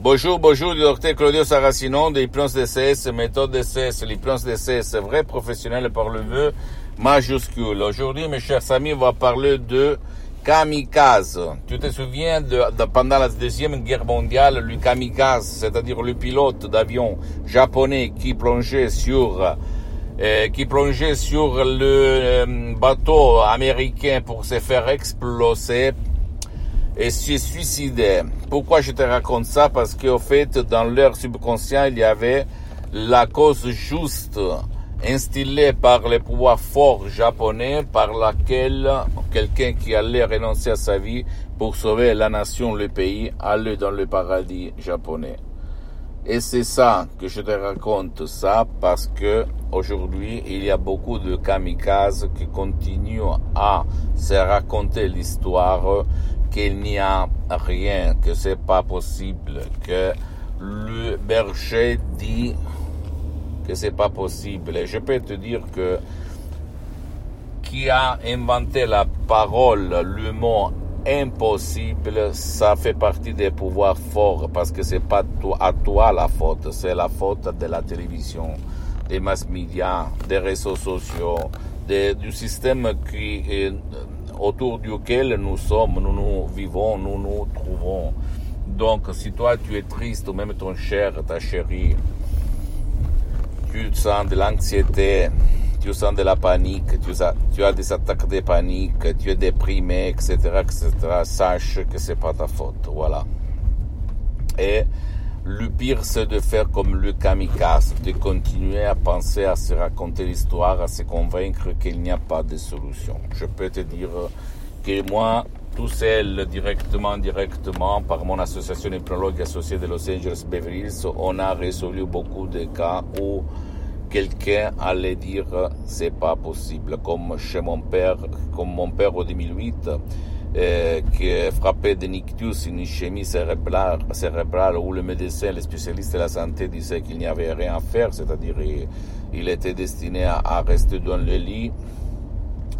Bonjour, bonjour, du docteur Claudio Saracino de l'hypnose DCS, méthode DCS, l'hypnose DCS, vrai professionnel par le vœu majuscule. Aujourd'hui, mes chers amis, on va parler de kamikaze. Tu te souviens de, de, pendant la deuxième guerre mondiale, le kamikaze, c'est-à-dire le pilote d'avion japonais qui plongeait sur euh, qui plongeait sur le euh, bateau américain pour se faire exploser et se suicider. Pourquoi je te raconte ça? Parce qu'au fait, dans leur subconscient, il y avait la cause juste instillée par les pouvoirs forts japonais par laquelle quelqu'un qui allait renoncer à sa vie pour sauver la nation, le pays, allait dans le paradis japonais. Et c'est ça que je te raconte ça parce que aujourd'hui il y a beaucoup de kamikazes qui continuent à se raconter l'histoire qu'il n'y a rien, que c'est pas possible, que le berger dit que c'est pas possible. Et je peux te dire que qui a inventé la parole, le mot impossible, ça fait partie des pouvoirs forts parce que c'est pas à toi la faute, c'est la faute de la télévision, des mass médias, des réseaux sociaux, du système qui est autour duquel nous sommes, nous nous vivons, nous nous trouvons. Donc, si toi tu es triste, ou même ton cher, ta chérie, tu sens de l'anxiété, tu sens de la panique, tu as, tu as des attaques de panique, tu es déprimé, etc., etc., sache que c'est pas ta faute, voilà. Et le pire, c'est de faire comme le kamikaze, de continuer à penser, à se raconter l'histoire, à se convaincre qu'il n'y a pas de solution. Je peux te dire que moi, tout seul, directement, directement, par mon association hypnologue associée de Los Angeles Beverly Hills, on a résolu beaucoup de cas où quelqu'un allait dire c'est pas possible, comme chez mon père, comme mon père en 2008, euh, qui est frappé de nictus, une ischémie cérébrale, cérébrale, où le médecin, le spécialiste de la santé disait qu'il n'y avait rien à faire, c'est-à-dire il, était destiné à, rester dans le lit.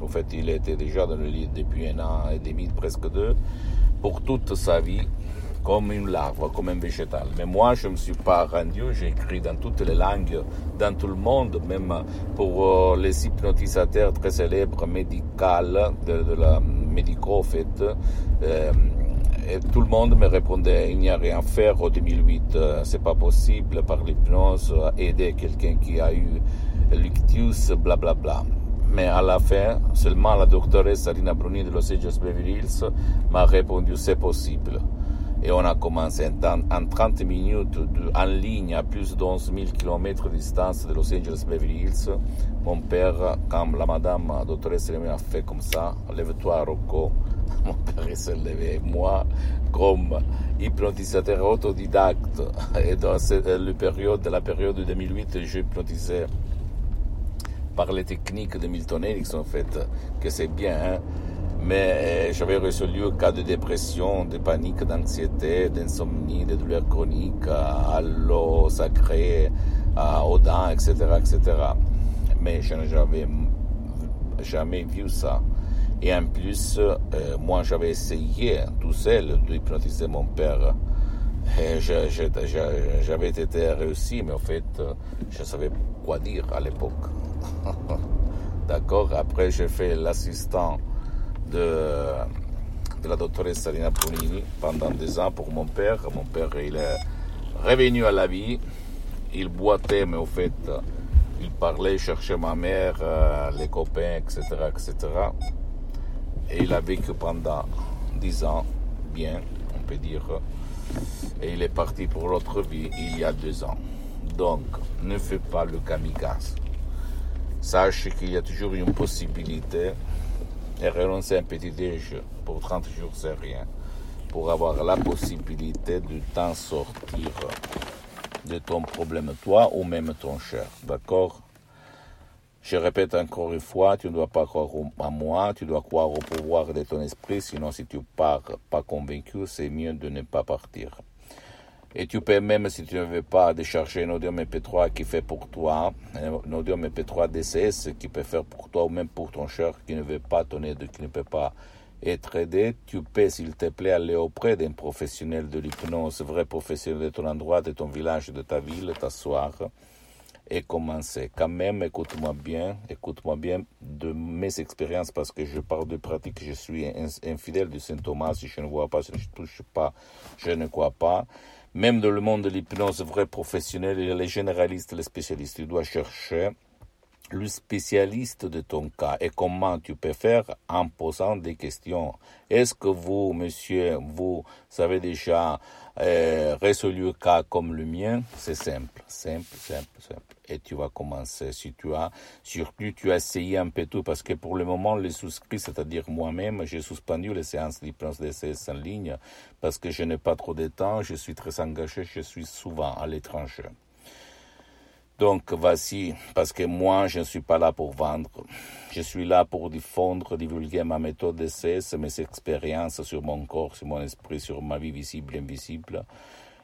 En fait, il était déjà dans le lit depuis un an et demi, presque deux, pour toute sa vie comme une larve, comme un végétal. Mais moi, je ne me suis pas rendu, j'ai écrit dans toutes les langues, dans tout le monde, même pour euh, les hypnotisateurs très célèbres médicaux, de, de la fait. Euh, et tout le monde me répondait, il n'y a rien à faire en 2008, euh, c'est pas possible par l'hypnose, aider quelqu'un qui a eu l'ictus, blablabla. Bla. Mais à la fin, seulement la doctoresse Sarina Bruni de Los Angeles Beverly Hills m'a répondu, c'est possible et on a commencé en, en 30 minutes de, en ligne à plus de 11 000 km de distance de Los Angeles Beverly Hills. Mon père, quand la madame doctoresse a fait comme ça, lève-toi Rocco, mon père s'est levé. Moi, comme hypnotisateur autodidacte, et dans cette, la période, la période de 2008, j'hypnotisais par les techniques de Milton Erickson, en fait, que c'est bien, hein? Mais j'avais résolu cas de dépression, de panique, d'anxiété, d'insomnie, de douleurs chroniques, à l'eau sacrée, aux dents, etc., etc. Mais je n'avais jamais vu ça. Et en plus, euh, moi, j'avais essayé tout seul d'hypnotiser mon père. Et j'avais été réussi, mais en fait, je savais quoi dire à l'époque. D'accord? Après, j'ai fait l'assistant de, la doctoresse Salina Brunini pendant des ans pour mon père. Mon père, il est revenu à la vie. Il boitait, mais au fait, il parlait, cherchait ma mère, euh, les copains, etc., etc. Et il a vécu pendant dix ans, bien, on peut dire. Et il est parti pour l'autre vie il y a deux ans. Donc, ne fais pas le kamikaze. Sache qu'il y a toujours une possibilité et renoncer à un petit déj pour 30 jours, c'est rien. pour avoir la possibilité de t'en sortir de ton problème, toi ou même ton cher. D'accord? Je répète encore une fois, tu ne dois pas croire à moi, tu dois croire au pouvoir de ton esprit, sinon si tu pars pas convaincu, c'est mieux de ne pas partir. Et tu peux même, si tu ne veux pas, décharger un audio MP3 qui fait pour toi, un audio MP3 DCS qui peut faire pour toi ou même pour ton cher qui ne veut pas ton aide, qui ne peut pas être aidé, tu peux, s'il te plaît, aller auprès d'un professionnel de l'hypnose, vrai professionnel de ton endroit, de ton village, de ta ville, t'asseoir et commencer. Quand même, écoute-moi bien, écoute-moi bien de mes expériences parce que je parle de pratique, je suis infidèle du Saint Thomas, si je ne vois pas, si je ne touche pas, je ne crois pas. Même dans le monde de l'hypnose, vrai professionnel, les généralistes, les spécialistes. Tu dois chercher le spécialiste de ton cas et comment tu peux faire en posant des questions. Est-ce que vous, monsieur, vous savez déjà euh, résolu un cas comme le mien? C'est simple, simple, simple, simple. Et tu vas commencer. Si tu as, surtout, tu as essayé un peu tout parce que pour le moment, les souscrits, c'est-à-dire moi-même, j'ai suspendu les séances d'hypnose DCS en ligne parce que je n'ai pas trop de temps, je suis très engagé, je suis souvent à l'étranger. Donc voici, parce que moi, je ne suis pas là pour vendre. Je suis là pour diffondre, divulguer ma méthode d'essai, mes expériences sur mon corps, sur mon esprit, sur ma vie visible et invisible.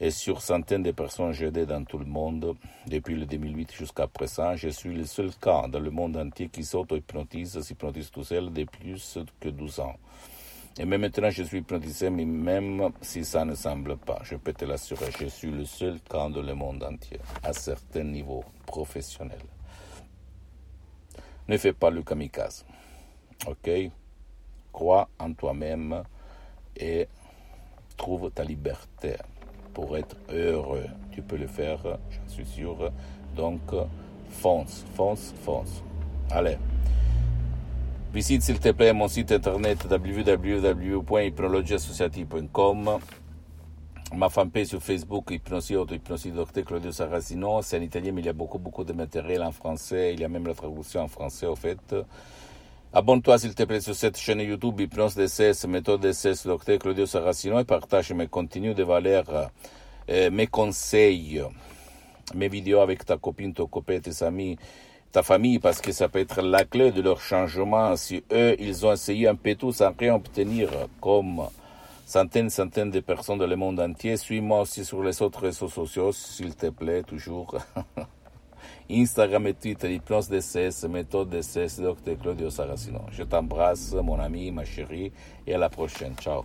Et sur centaines de personnes j'ai aidé dans tout le monde, depuis le 2008 jusqu'à présent. Je suis le seul cas dans le monde entier qui s'auto-hypnotise, s'hypnotise tout seul de plus que 12 ans. Et même maintenant, je suis mais même si ça ne semble pas, je peux te l'assurer, je suis le seul cas dans le monde entier, à certains niveaux professionnels. Ne fais pas le kamikaze. Ok? Crois en toi-même et trouve ta liberté pour être heureux. Tu peux le faire, j'en suis sûr. Donc, fonce, fonce, fonce. Allez. Visite s'il te plaît mon site internet www.hypnologieassociative.com ma fanpage sur Facebook, Hypnosie Auto Hypnosie Docteur Claudio Saracino. C'est en italien, mais il y a beaucoup, beaucoup de matériel en français. Il y a même la traduction en français, au fait. Abonne-toi, s'il te plaît, sur cette chaîne YouTube, Hypnose DCS, méthode DCS, Docteur Claudio Saracino, et partage mes contenus de valeur, euh, mes conseils, mes vidéos avec ta copine, ton copain, tes amis, ta famille parce que ça peut être la clé de leur changement. Si eux, ils ont essayé un peu tout sans rien obtenir, comme centaines, centaines de personnes dans le monde entier, suis-moi aussi sur les autres réseaux sociaux, s'il te plaît, toujours. Instagram et Twitter, Hypnose DCS, méthode DCS, Dr Claudio Saracino. Je t'embrasse, mon ami, ma chérie, et à la prochaine. Ciao.